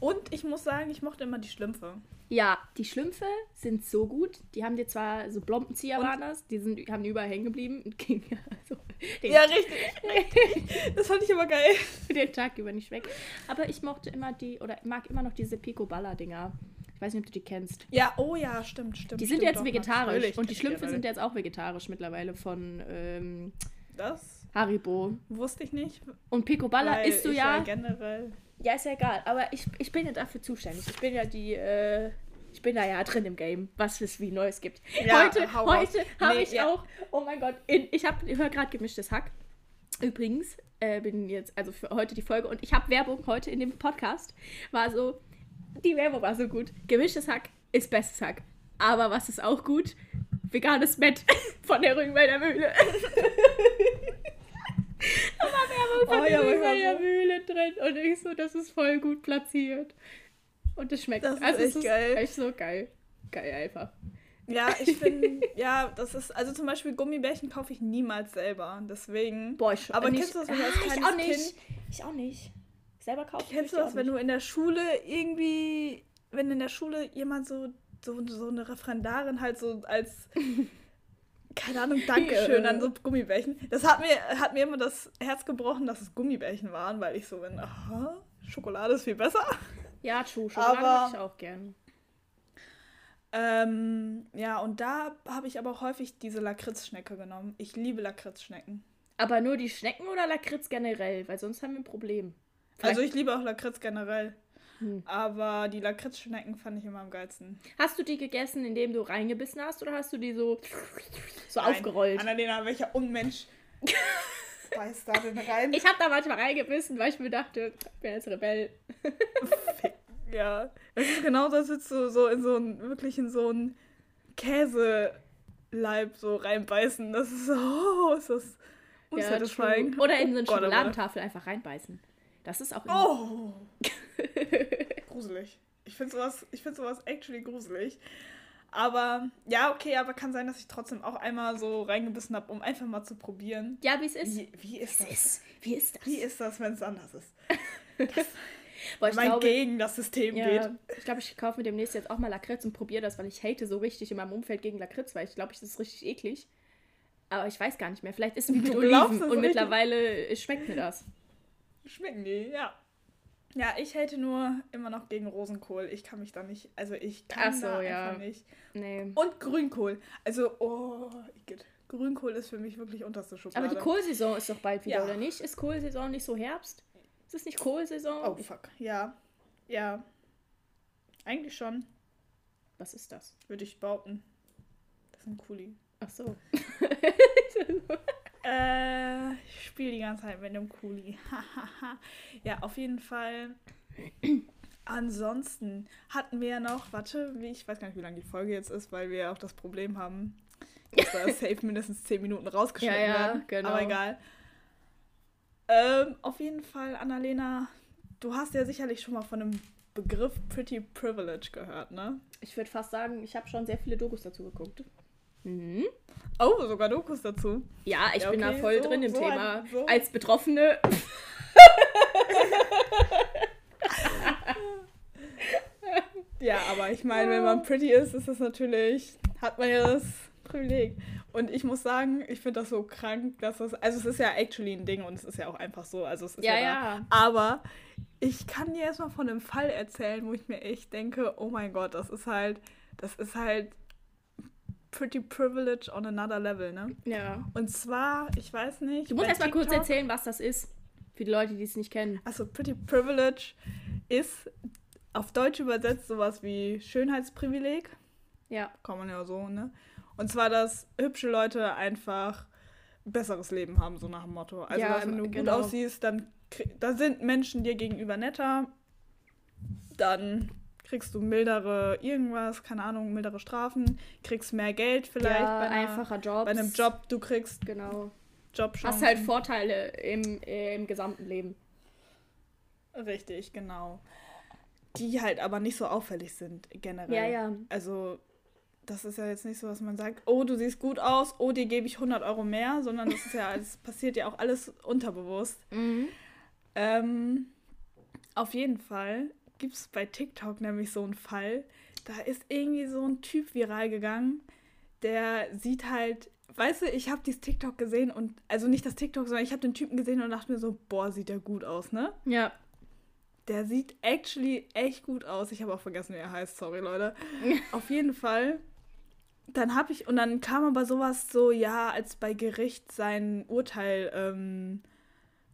Und ich muss sagen, ich mochte immer die Schlümpfe. Ja, die Schlümpfe sind so gut. Die haben dir zwar so Blompenzieher waren das, die sind, haben überall hängen geblieben und also Ja, richtig. Das fand ich aber geil. den Tag über nicht weg. Aber ich mochte immer die, oder mag immer noch diese Pico-Balla-Dinger. Ich weiß nicht, ob du die kennst. Ja, oh ja, stimmt, stimmt. Die sind stimmt, jetzt vegetarisch und die Schlümpfe sind jetzt auch vegetarisch mittlerweile von ähm, Das Haribo. wusste ich nicht. Und Picoballa weil isst du ich ja. generell. Ja, ist ja egal. Aber ich, ich bin ja dafür zuständig. Ich bin ja die, äh, ich bin da ja drin im Game, was es wie Neues gibt. Ja, heute heute habe Nee, ich ja. auch, oh mein Gott, in, ich habe, ich höre gerade gemischtes Hack. Übrigens, äh, bin jetzt, also für heute die Folge und ich habe Werbung heute in dem Podcast. War so, die Werbung war so gut. Gemischtes Hack ist bestes Hack. Aber was ist auch gut? Veganes Bett von der Rügenwälder Mühle. da war Werbung von Oh ja, so. Mühle drin und ich so, das ist voll gut platziert. Und es schmeckt. Das ist also echt es geil. echt so geil. Geil einfach. Ja, ich bin, ja, das ist, also zum Beispiel Gummibärchen kaufe ich niemals selber. Deswegen. Boah, ich Aber nicht, kennst du das, wenn du als ah, ich auch nicht. Kind- Ich auch nicht. Selber kaufen. Kennst du das, wenn du in der Schule irgendwie, wenn in der Schule jemand so, so, so eine Referendarin halt so als, keine Ahnung, Dankeschön Ja. an so Gummibärchen. Das hat mir, hat mir immer das Herz gebrochen, dass es Gummibärchen waren, weil ich so bin, aha, Schokolade ist viel besser. Ja, true. Schokolade mag ich auch gern. Ähm, ja, und da habe ich aber auch häufig diese Lakritzschnecke genommen. Ich liebe Lakritzschnecken. Aber nur die Schnecken oder Lakritz generell? Weil sonst haben wir ein Problem. Also ich liebe auch Lakritz generell. Hm. Aber die Lakritzschnecken fand ich immer am geilsten. Hast du die gegessen, indem du reingebissen hast oder hast du die so, so Nein, aufgerollt? Annalena, welcher Unmensch beißt da denn rein? Ich habe da manchmal reingebissen, weil ich mir dachte, ich bin jetzt Rebell. Ja, es ist genauso, als würdest du so in so ein, wirklich in so ein Käseleib so reinbeißen. Das ist so, oh, ist das unsatisfying. true. Oder in so eine Oh oh. Schokoladentafel einfach reinbeißen. Das ist auch immer. Oh! gruselig. Ich finde sowas, ich find sowas actually gruselig. Aber, ja, okay, aber kann sein, dass ich trotzdem auch einmal so reingebissen habe, um einfach mal zu probieren. Ja, wie es ist. Wie, wie ist das? es ist. Wie ist das? Wie ist das, wenn es anders ist? Boah, ich Wenn man glaube, gegen das System ja, geht. ich glaube, ich kaufe mir demnächst jetzt auch mal Lakritz und probiere das, weil ich hate so richtig in meinem Umfeld gegen Lakritz, weil ich glaube, das ist richtig eklig. Aber ich weiß gar nicht mehr. Vielleicht ist es mit Du Oliven das und mittlerweile schmeckt mir das. Schmecken die, ja. Ja, ich hätte nur immer noch gegen Rosenkohl. Ich kann mich da nicht, also ich kann so, da ja. einfach nicht. Nee. Und Grünkohl. Also, oh, Igitt. Grünkohl ist für mich wirklich unterste Schublade. Aber die Kohlsaison ist doch bald wieder, Ja. oder nicht? Ist Kohlsaison nicht so Herbst? Ist es nicht Kohlsaison? Oh, fuck. Ja. Ja. Eigentlich schon, Was ist das? würde ich behaupten. Das ist ein Kuli. Ach so. Äh, ich spiele die ganze Zeit mit einem Kuli. ja, auf jeden Fall. Ansonsten hatten wir ja noch, warte, wie, ich weiß gar nicht, wie lange die Folge jetzt ist, weil wir ja auch das Problem haben, dass da safe mindestens 10 Minuten rausgeschnitten Ja, ja, werden. genau. Aber egal. Ähm, auf jeden Fall, Annalena, du hast ja sicherlich schon mal von dem Begriff Pretty Privilege gehört, ne? Ich würde fast sagen, ich habe schon sehr viele Dokus dazu geguckt. Mhm. Oh, sogar Dokus dazu. Ja, ich Ja, bin da okay, voll so- drin im so Thema. ein- so- Als Betroffene. Ja, aber ich meine, wenn man pretty ist, ist das natürlich, hat man ja das Privileg. Und ich muss sagen, ich finde das so krank, dass das, also es ist ja actually ein Ding und es ist ja auch einfach so, also es ist Ja, ja, ja. Aber ich kann dir erstmal von einem Fall erzählen, wo ich mir echt denke, oh mein Gott, das ist halt, das ist halt pretty privilege on another level, ne? Ja. Und zwar, ich weiß nicht. Du musst bei erst mal kurz erzählen, was das ist. Für die Leute, die es nicht kennen. Also Pretty Privilege ist auf Deutsch übersetzt sowas wie Schönheitsprivileg. Ja. Kann man ja so, ne? Und zwar, dass hübsche Leute einfach ein besseres Leben haben, so nach dem Motto. Also, Ja, dass wenn du gut genau. aussiehst, dann da sind Menschen dir gegenüber netter. Dann kriegst du mildere irgendwas, keine Ahnung, mildere Strafen, kriegst mehr Geld vielleicht ja, bei, einer, einfacher Jobs. bei einem Job, du kriegst Genau. Jobchancen. Hast halt Vorteile im, äh, im gesamten Leben. Richtig, genau. Die halt aber nicht so auffällig sind, generell. Ja, ja. Also, das ist ja jetzt nicht so, dass man sagt, oh, du siehst gut aus, oh, dir gebe ich 100 Euro mehr, sondern das ist ja, es passiert ja auch alles unterbewusst. Mhm. Ähm, auf jeden Fall gibt es bei TikTok nämlich so einen Fall, da ist irgendwie so ein Typ viral gegangen, der sieht halt, weißt du, ich habe dieses TikTok gesehen und, also nicht das TikTok, sondern ich habe den Typen gesehen und dachte mir so, boah, sieht der gut aus, ne? Ja. Der sieht actually echt gut aus. Ich habe auch vergessen, wie er heißt. Sorry, Leute. Auf jeden Fall. Dann habe ich, und dann kam aber sowas so, ja, als bei Gericht sein Urteil ähm,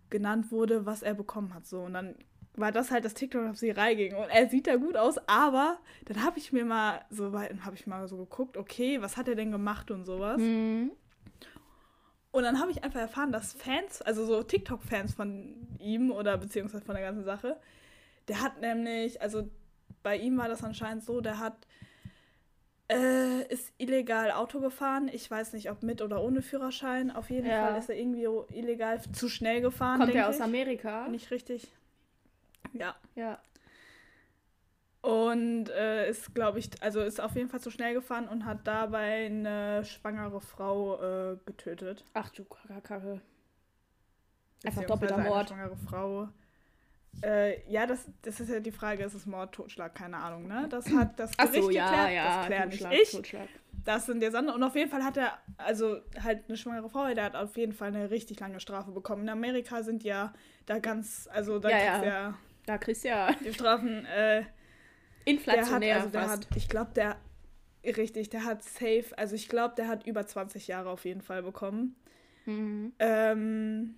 genannt wurde, was er bekommen hat. So. Und dann war das halt das TikTok, auf sie reinging. Und er sieht da gut aus, aber dann habe ich mir mal so weit, habe ich mal so geguckt, okay, was hat er denn gemacht und sowas. Mhm. Und dann habe ich einfach erfahren, dass Fans, also so TikTok-Fans von ihm oder beziehungsweise von der ganzen Sache, der hat nämlich, also bei ihm war das anscheinend so, der hat, äh, ist illegal Auto gefahren. Ich weiß nicht, ob mit oder ohne Führerschein. Auf jeden Ja. Fall ist er irgendwie illegal zu schnell gefahren. Kommt er aus. Amerika? Nicht richtig. Ja. Ja. Und äh, ist, glaube ich, also ist auf jeden Fall zu schnell gefahren und hat dabei eine schwangere Frau äh, getötet. Ach du Kacke. Einfach doppelter Mord. schwangere Frau. Äh, ja, das, das ist ja die Frage, ist es Mord, Totschlag, keine Ahnung, ne? Das hat das Gericht so, ja, geklärt, ja. das kläre nicht ich. Totschlag. Das sind der Sande. Und auf jeden Fall hat er, also halt eine schwangere Frau, der hat auf jeden Fall eine richtig lange Strafe bekommen. In Amerika sind ja da ganz, also da Ja, kriegst ja. ja Da kriegst du ja die Strafen, äh, der hat, inflationär also der hat, ich glaube, der, richtig, der hat safe, also ich glaube, der hat über 20 Jahre auf jeden Fall bekommen. Mhm. Ähm,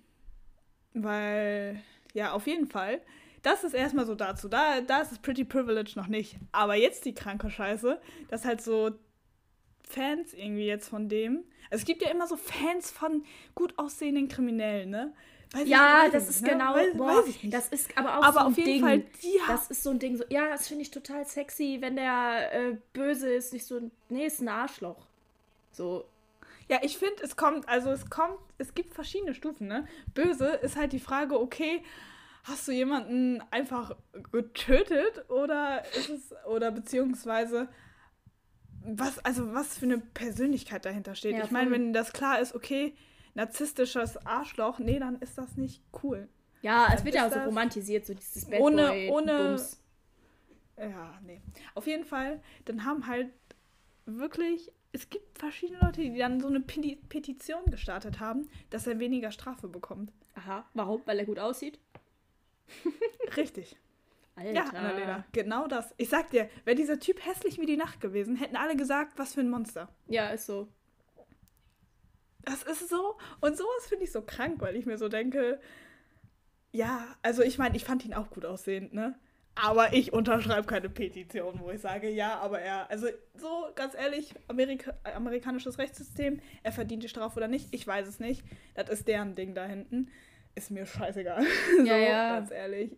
weil, ja, auf jeden Fall. Das ist erstmal so dazu. Da, da ist es Pretty Privilege noch nicht. Aber jetzt die kranke Scheiße, dass halt so Fans irgendwie jetzt von dem. Also es gibt ja immer so Fans von gut aussehenden Kriminellen, ne? Weiß Ja, das ist ne? genau, Weiß, boah, weiß das ist aber auch aber so ein auf jeden Ding. Fall, haben. Das ist so ein Ding, so, ja, das finde ich total sexy, wenn der äh, böse ist, nicht so, nee, ist ein Arschloch. So, Ja, ich finde, es kommt, also es kommt, es gibt verschiedene Stufen, ne? Böse ist halt die Frage, okay, hast du jemanden einfach getötet oder ist es, oder beziehungsweise, was, also was für eine Persönlichkeit dahinter steht. Ja, ich meine, wenn das klar ist, okay, narzisstisches Arschloch, nee, dann ist das nicht cool. ja, es Dann wird ja auch so romantisiert, so dieses Bad ohne- Boy ohne- Bums. Ja, nee. Auf jeden Fall, dann haben halt wirklich, es gibt verschiedene Leute, die dann so eine Peti- Petition gestartet haben, dass er weniger Strafe bekommt. Aha, warum? Weil er gut aussieht? Richtig. Alter. Ja, Annalena, genau das. Ich sag dir, wäre dieser Typ hässlich wie die Nacht gewesen, hätten alle gesagt, was für ein Monster. Ja, ist so. Das ist so. Und sowas finde ich so krank, weil ich mir so denke, ja, also ich meine, ich fand ihn auch gut aussehend, ne? Aber ich unterschreibe keine Petition, wo ich sage, ja, aber er, also so ganz ehrlich, Amerika, amerikanisches Rechtssystem, er verdient die Strafe oder nicht, ich weiß es nicht. Das ist deren Ding da hinten. Ist mir scheißegal. so, Ja, ja. ganz ehrlich.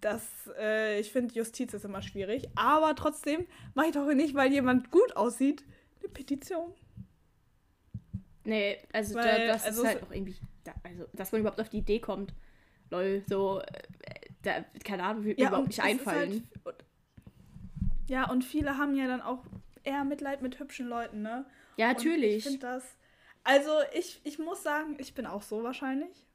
Das, äh, ich finde, Justiz ist immer schwierig. Aber trotzdem mache ich doch nicht, weil jemand gut aussieht, eine Petition. Nee, also da, Weil, das also ist halt auch irgendwie, da, also, dass man überhaupt auf die Idee kommt. Lol, so, äh, da, keine Ahnung, würde mir überhaupt und nicht ist einfallen. Halt, und, ja, und viele haben ja dann auch eher Mitleid mit hübschen Leuten, ne? ja, Und natürlich. ich finde das. Also, ich, ich muss sagen, ich bin auch so wahrscheinlich.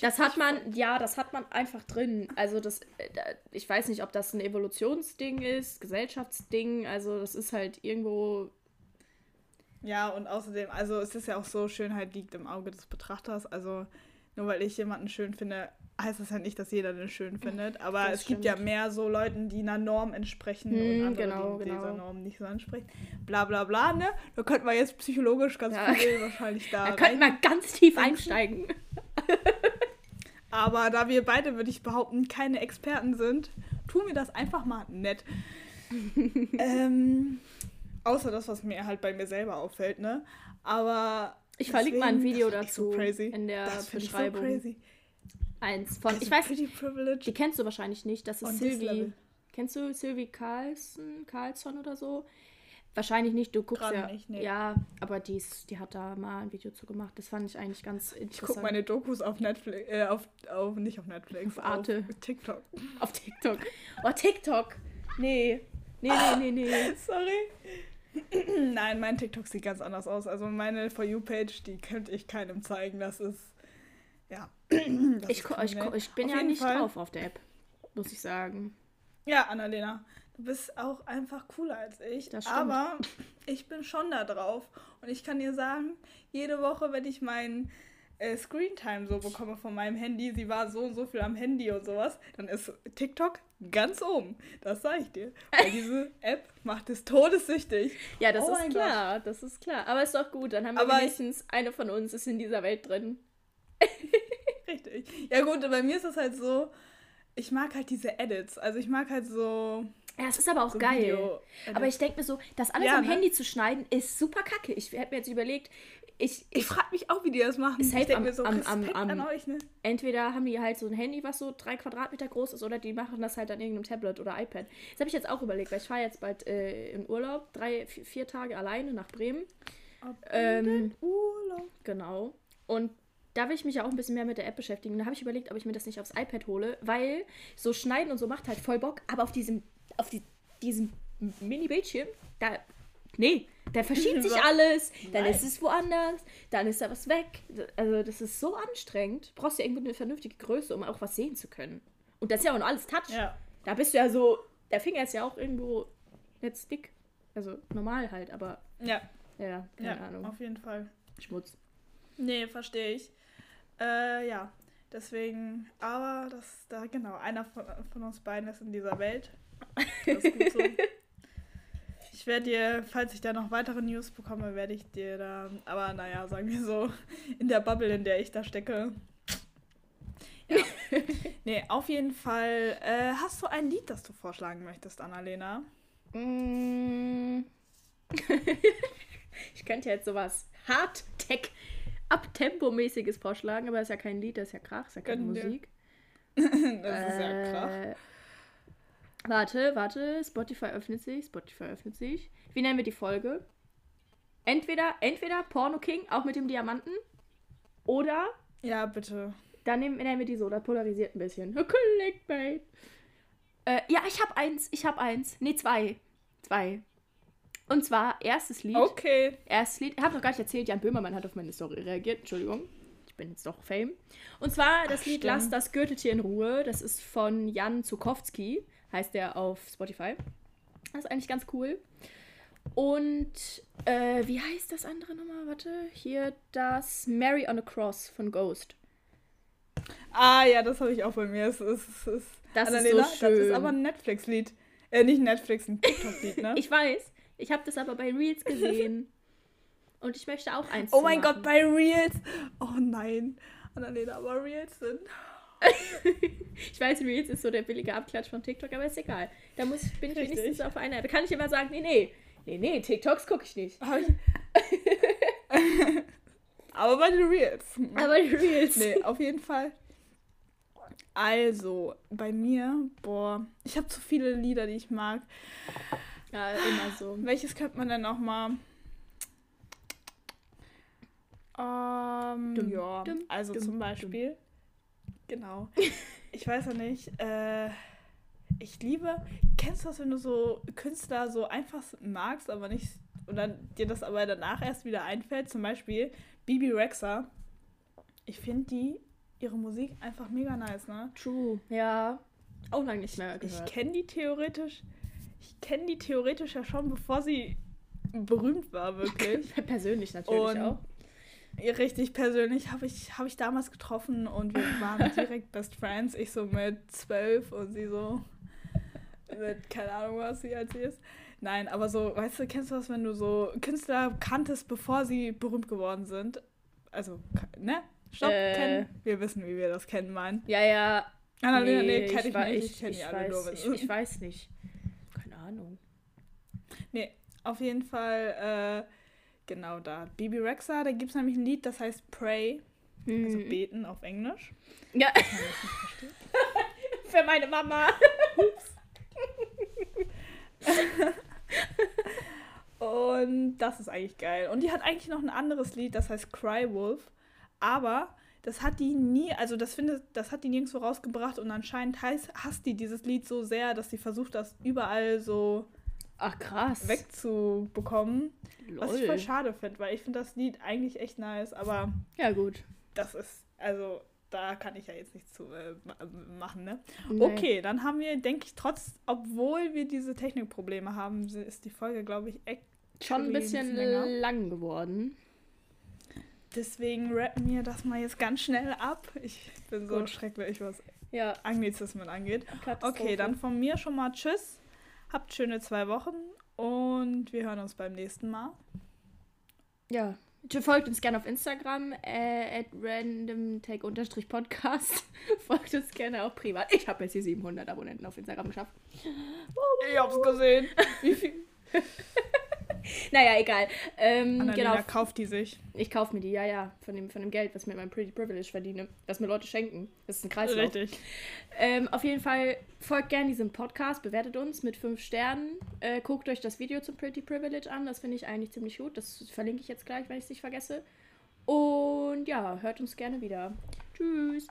Das hat man, ja, das hat man einfach drin. Also das, äh, ich weiß nicht, ob das ein Evolutionsding ist, Gesellschaftsding. Also das ist halt irgendwo. Ja, und außerdem, also es ist ja auch so, Schönheit liegt im Auge des Betrachters. Also nur weil ich jemanden schön finde, heißt das ja nicht, dass jeder den schön findet. Aber Das es gibt ja mehr so Leuten, die einer Norm entsprechen Hm, und andere, genau, die genau. dieser Norm nicht so entsprechen. Bla bla bla, ne? Da könnten wir jetzt psychologisch ganz Ja. viel wahrscheinlich da. Da könnten wir ganz tief einsteigen. Aber da wir beide, würde ich behaupten, keine Experten sind, tun wir das einfach mal nett. ähm, außer das, was mir halt bei mir selber auffällt, ne? Aber. Ich verlinke mal ein Video ich dazu So crazy. in der das Beschreibung. Ich so crazy. Eins von, ich weiß, die kennst du wahrscheinlich nicht. Das ist Sylvie. Kennst du Sylvie Carlson, Carlson oder so? Wahrscheinlich nicht, du guckst Gerade ja. nicht, nee. Ja, aber die, ist, die hat da mal ein Video zu gemacht. Das fand ich eigentlich ganz Ich interessant. gucke meine Dokus auf Netflix, äh, auf, auf, nicht auf Netflix, Auf Arte. auf TikTok. Auf TikTok. Oh, TikTok. Nee. Nee, nee, nee, nee. Sorry. Nein, mein TikTok sieht ganz anders aus. Also meine For You-Page, die könnte ich keinem zeigen. Das ist, ja. das Ich, ist ich, ich bin Auf ja nicht Fall. drauf auf der App, muss ich sagen. Ja, Annalena, du bist auch einfach cooler als ich. Das stimmt. aber ich bin schon da drauf. Und ich kann dir sagen, jede Woche, wenn ich mein äh, Screentime so bekomme von meinem Handy, sie war so und so viel am Handy und sowas, dann ist TikTok ganz oben. Das sage ich dir. Weil diese App macht es todessüchtig. Ja, das Oh ist klar, das ist klar. Aber ist doch gut, dann haben wir Aber wenigstens eine von uns ist in dieser Welt drin. Richtig. Ja gut, bei mir ist es halt so, ich mag halt diese Edits. Also ich mag halt so, Ja, es ist aber auch so geil. Video Aber ich denke mir so, das alles Ja, am ne? Handy zu schneiden, ist super kacke. Ich hätte mir jetzt überlegt, ich, ich frage mich auch, wie die das machen. Safe ich denke am- mir so, am- Respekt am- an euch, ne? entweder haben die halt so ein Handy, was so drei Quadratmeter groß ist, oder die machen das halt an irgendeinem Tablet oder iPad. Das habe ich jetzt auch überlegt, weil ich fahre jetzt bald äh, in Urlaub, drei, vier, vier Tage alleine nach Bremen. Ab Ähm, den Urlaub. Genau. Und da will ich mich ja auch ein bisschen mehr mit der App beschäftigen. Da habe ich überlegt, ob ich mir das nicht aufs iPad hole, weil so schneiden und so macht halt voll Bock, aber auf diesem, auf die, diesem Mini-Bildschirm, da, nee, da verschiebt sich alles, dann Nein. ist es woanders, dann ist da was weg. Also das ist so anstrengend. Du brauchst ja irgendwo eine vernünftige Größe, um auch was sehen zu können. Und das ist ja auch noch alles Touch. Ja. Da bist du ja so, der Finger ist ja auch irgendwo jetzt dick. Also normal halt, aber Ja, ja, keine ja Ahnung. auf jeden Fall. Schmutz. Nee, verstehe ich. Äh, ja, deswegen, aber das, da, genau, einer von, von uns beiden ist in dieser Welt. Das ist gut so. Ich werde dir, falls ich da noch weitere News bekomme, werde ich dir da, aber naja, sagen wir so, in der Bubble, in der ich da stecke. Ja. nee, auf jeden Fall. Äh, hast du ein Lied, das du vorschlagen möchtest, Annalena? Mm. ich könnte jetzt sowas Hard-Tech, Abtempo-mäßiges vorschlagen, aber das ist ja kein Lied, das ist ja Krach, das ist ja keine. Musik. Das ist ja krass. Äh, Warte, warte, Spotify öffnet sich, Spotify öffnet sich. Wie nennen wir die Folge? Entweder, entweder Porno King, auch mit dem Diamanten, oder Ja, bitte. dann nehmen, nennen wir die so, das polarisiert ein bisschen. Clickbait. Äh, ja, ich hab eins, ich hab eins. Nee, zwei. Zwei. Und zwar, erstes Lied. Okay. Erstes Lied, ich habe noch gar nicht erzählt, Jan Böhmermann hat auf meine Story reagiert. Entschuldigung. Ich bin jetzt doch Fame. Und zwar das Ach, Lied stimmt. Lass das Gürteltier in Ruhe. Das ist von Jan Zukowski, heißt der auf Spotify. Das ist eigentlich ganz cool. Und äh, wie heißt das andere nochmal? Warte, hier das Mary on a Cross von Ghost. Ah ja, das habe ich auch bei mir. Es ist, es ist, Das ist Annalena, so Das schön. ist aber ein Netflix-Lied. Äh, nicht Netflix, ein TikTok-Lied, ne? Ich weiß, ich habe das aber bei Reels gesehen. Und ich möchte auch eins oh mein machen. Gott, bei Reels. Oh nein. Annalena, aber Reels sind. Ich weiß, Reels ist so der billige Abklatsch von TikTok, aber ist egal. Da muss, bin ich Richtig. wenigstens auf einer. Da kann ich immer sagen, nee, nee, nee, nee, TikToks gucke ich nicht. Hab ich... aber bei den Reels. Aber die Reels. Nee, auf jeden Fall. Also, bei mir, boah, ich habe zu viele Lieder, die ich mag. Ja, immer so. Welches könnte man denn noch mal? Ähm, Dum, ja, dum, also dum, zum. Beispiel. Genau. Ich weiß ja nicht. Äh, ich liebe. Kennst du das, wenn du so Künstler so einfach magst, aber nicht. Und dann dir das aber danach erst wieder einfällt? Zum Beispiel Bibi Rexa. Ich finde die ihre Musik einfach mega nice, ne? True. Ja. Auch lange nicht mehr gehört. Ich kenne die theoretisch. Ich kenne die theoretisch ja schon, bevor sie berühmt war, wirklich. Persönlich natürlich Und auch. Richtig persönlich habe ich, hab ich damals getroffen und wir waren direkt Best Friends. Ich so mit zwölf und sie so mit, keine Ahnung, was sie als sie ist. Nein, aber so, weißt du, kennst du das, wenn du so Künstler kanntest, bevor sie berühmt geworden sind? Also, ne? Stopp, Äh. kennen. Wir wissen, wie wir das kennen, meinen. Ja, ja. Annalena, nee, kenn ich, ich nicht. ich, kenne die alle nur. ich, ich weiß nicht. Keine Ahnung. Nee, auf jeden Fall, äh, genau da. Bibi Rexa, da gibt es nämlich ein Lied, das heißt Pray, also Mhm. beten auf Englisch. Ja, für meine Mama. Und das ist eigentlich geil. Und die hat eigentlich noch ein anderes Lied, das heißt Cry Wolf. Aber das hat die nie, also das findet, das hat die nirgendwo rausgebracht und anscheinend heißt, hasst die dieses Lied so sehr, dass sie versucht, das überall so Ach, krass. wegzubekommen. Was ich voll Lol. schade finde, weil ich finde das Lied eigentlich echt nice, aber Ja, gut. das ist, also da kann ich ja jetzt nichts zu äh, ma- machen, ne? Nee. Okay, dann haben wir, denke ich, trotz, obwohl wir diese Technikprobleme haben, ist die Folge, glaube ich, echt Schon ein bisschen länger. lang geworden. Deswegen rappen wir das mal jetzt ganz schnell ab. Ich bin so Gut. schrecklich, was Ja. Anglizismen angeht. Okay, dann von mir schon mal Tschüss. Habt schöne zwei Wochen und wir hören uns beim nächsten Mal. Ja. Folgt uns gerne auf Instagram, äh, at randomtake-podcast. Folgt uns gerne auch privat. Ich habe jetzt hier 700 Abonnenten auf Instagram geschafft. Ich hab's gesehen. Wie viel? Naja, egal. Ähm, Annalena genau, kauft die sich. ich kaufe mir die, ja, ja, von dem, von dem Geld, was ich mit meinem Pretty Privilege verdiene. Was mir Leute schenken. Das ist ein Kreislauf. Richtig. Ähm, auf jeden Fall folgt gerne diesem Podcast, bewertet uns mit 5 Sternen. Äh, guckt euch das Video zum Pretty Privilege an, das finde ich eigentlich ziemlich gut. Das verlinke ich jetzt gleich, wenn ich es nicht vergesse. Und ja, hört uns gerne wieder. Tschüss.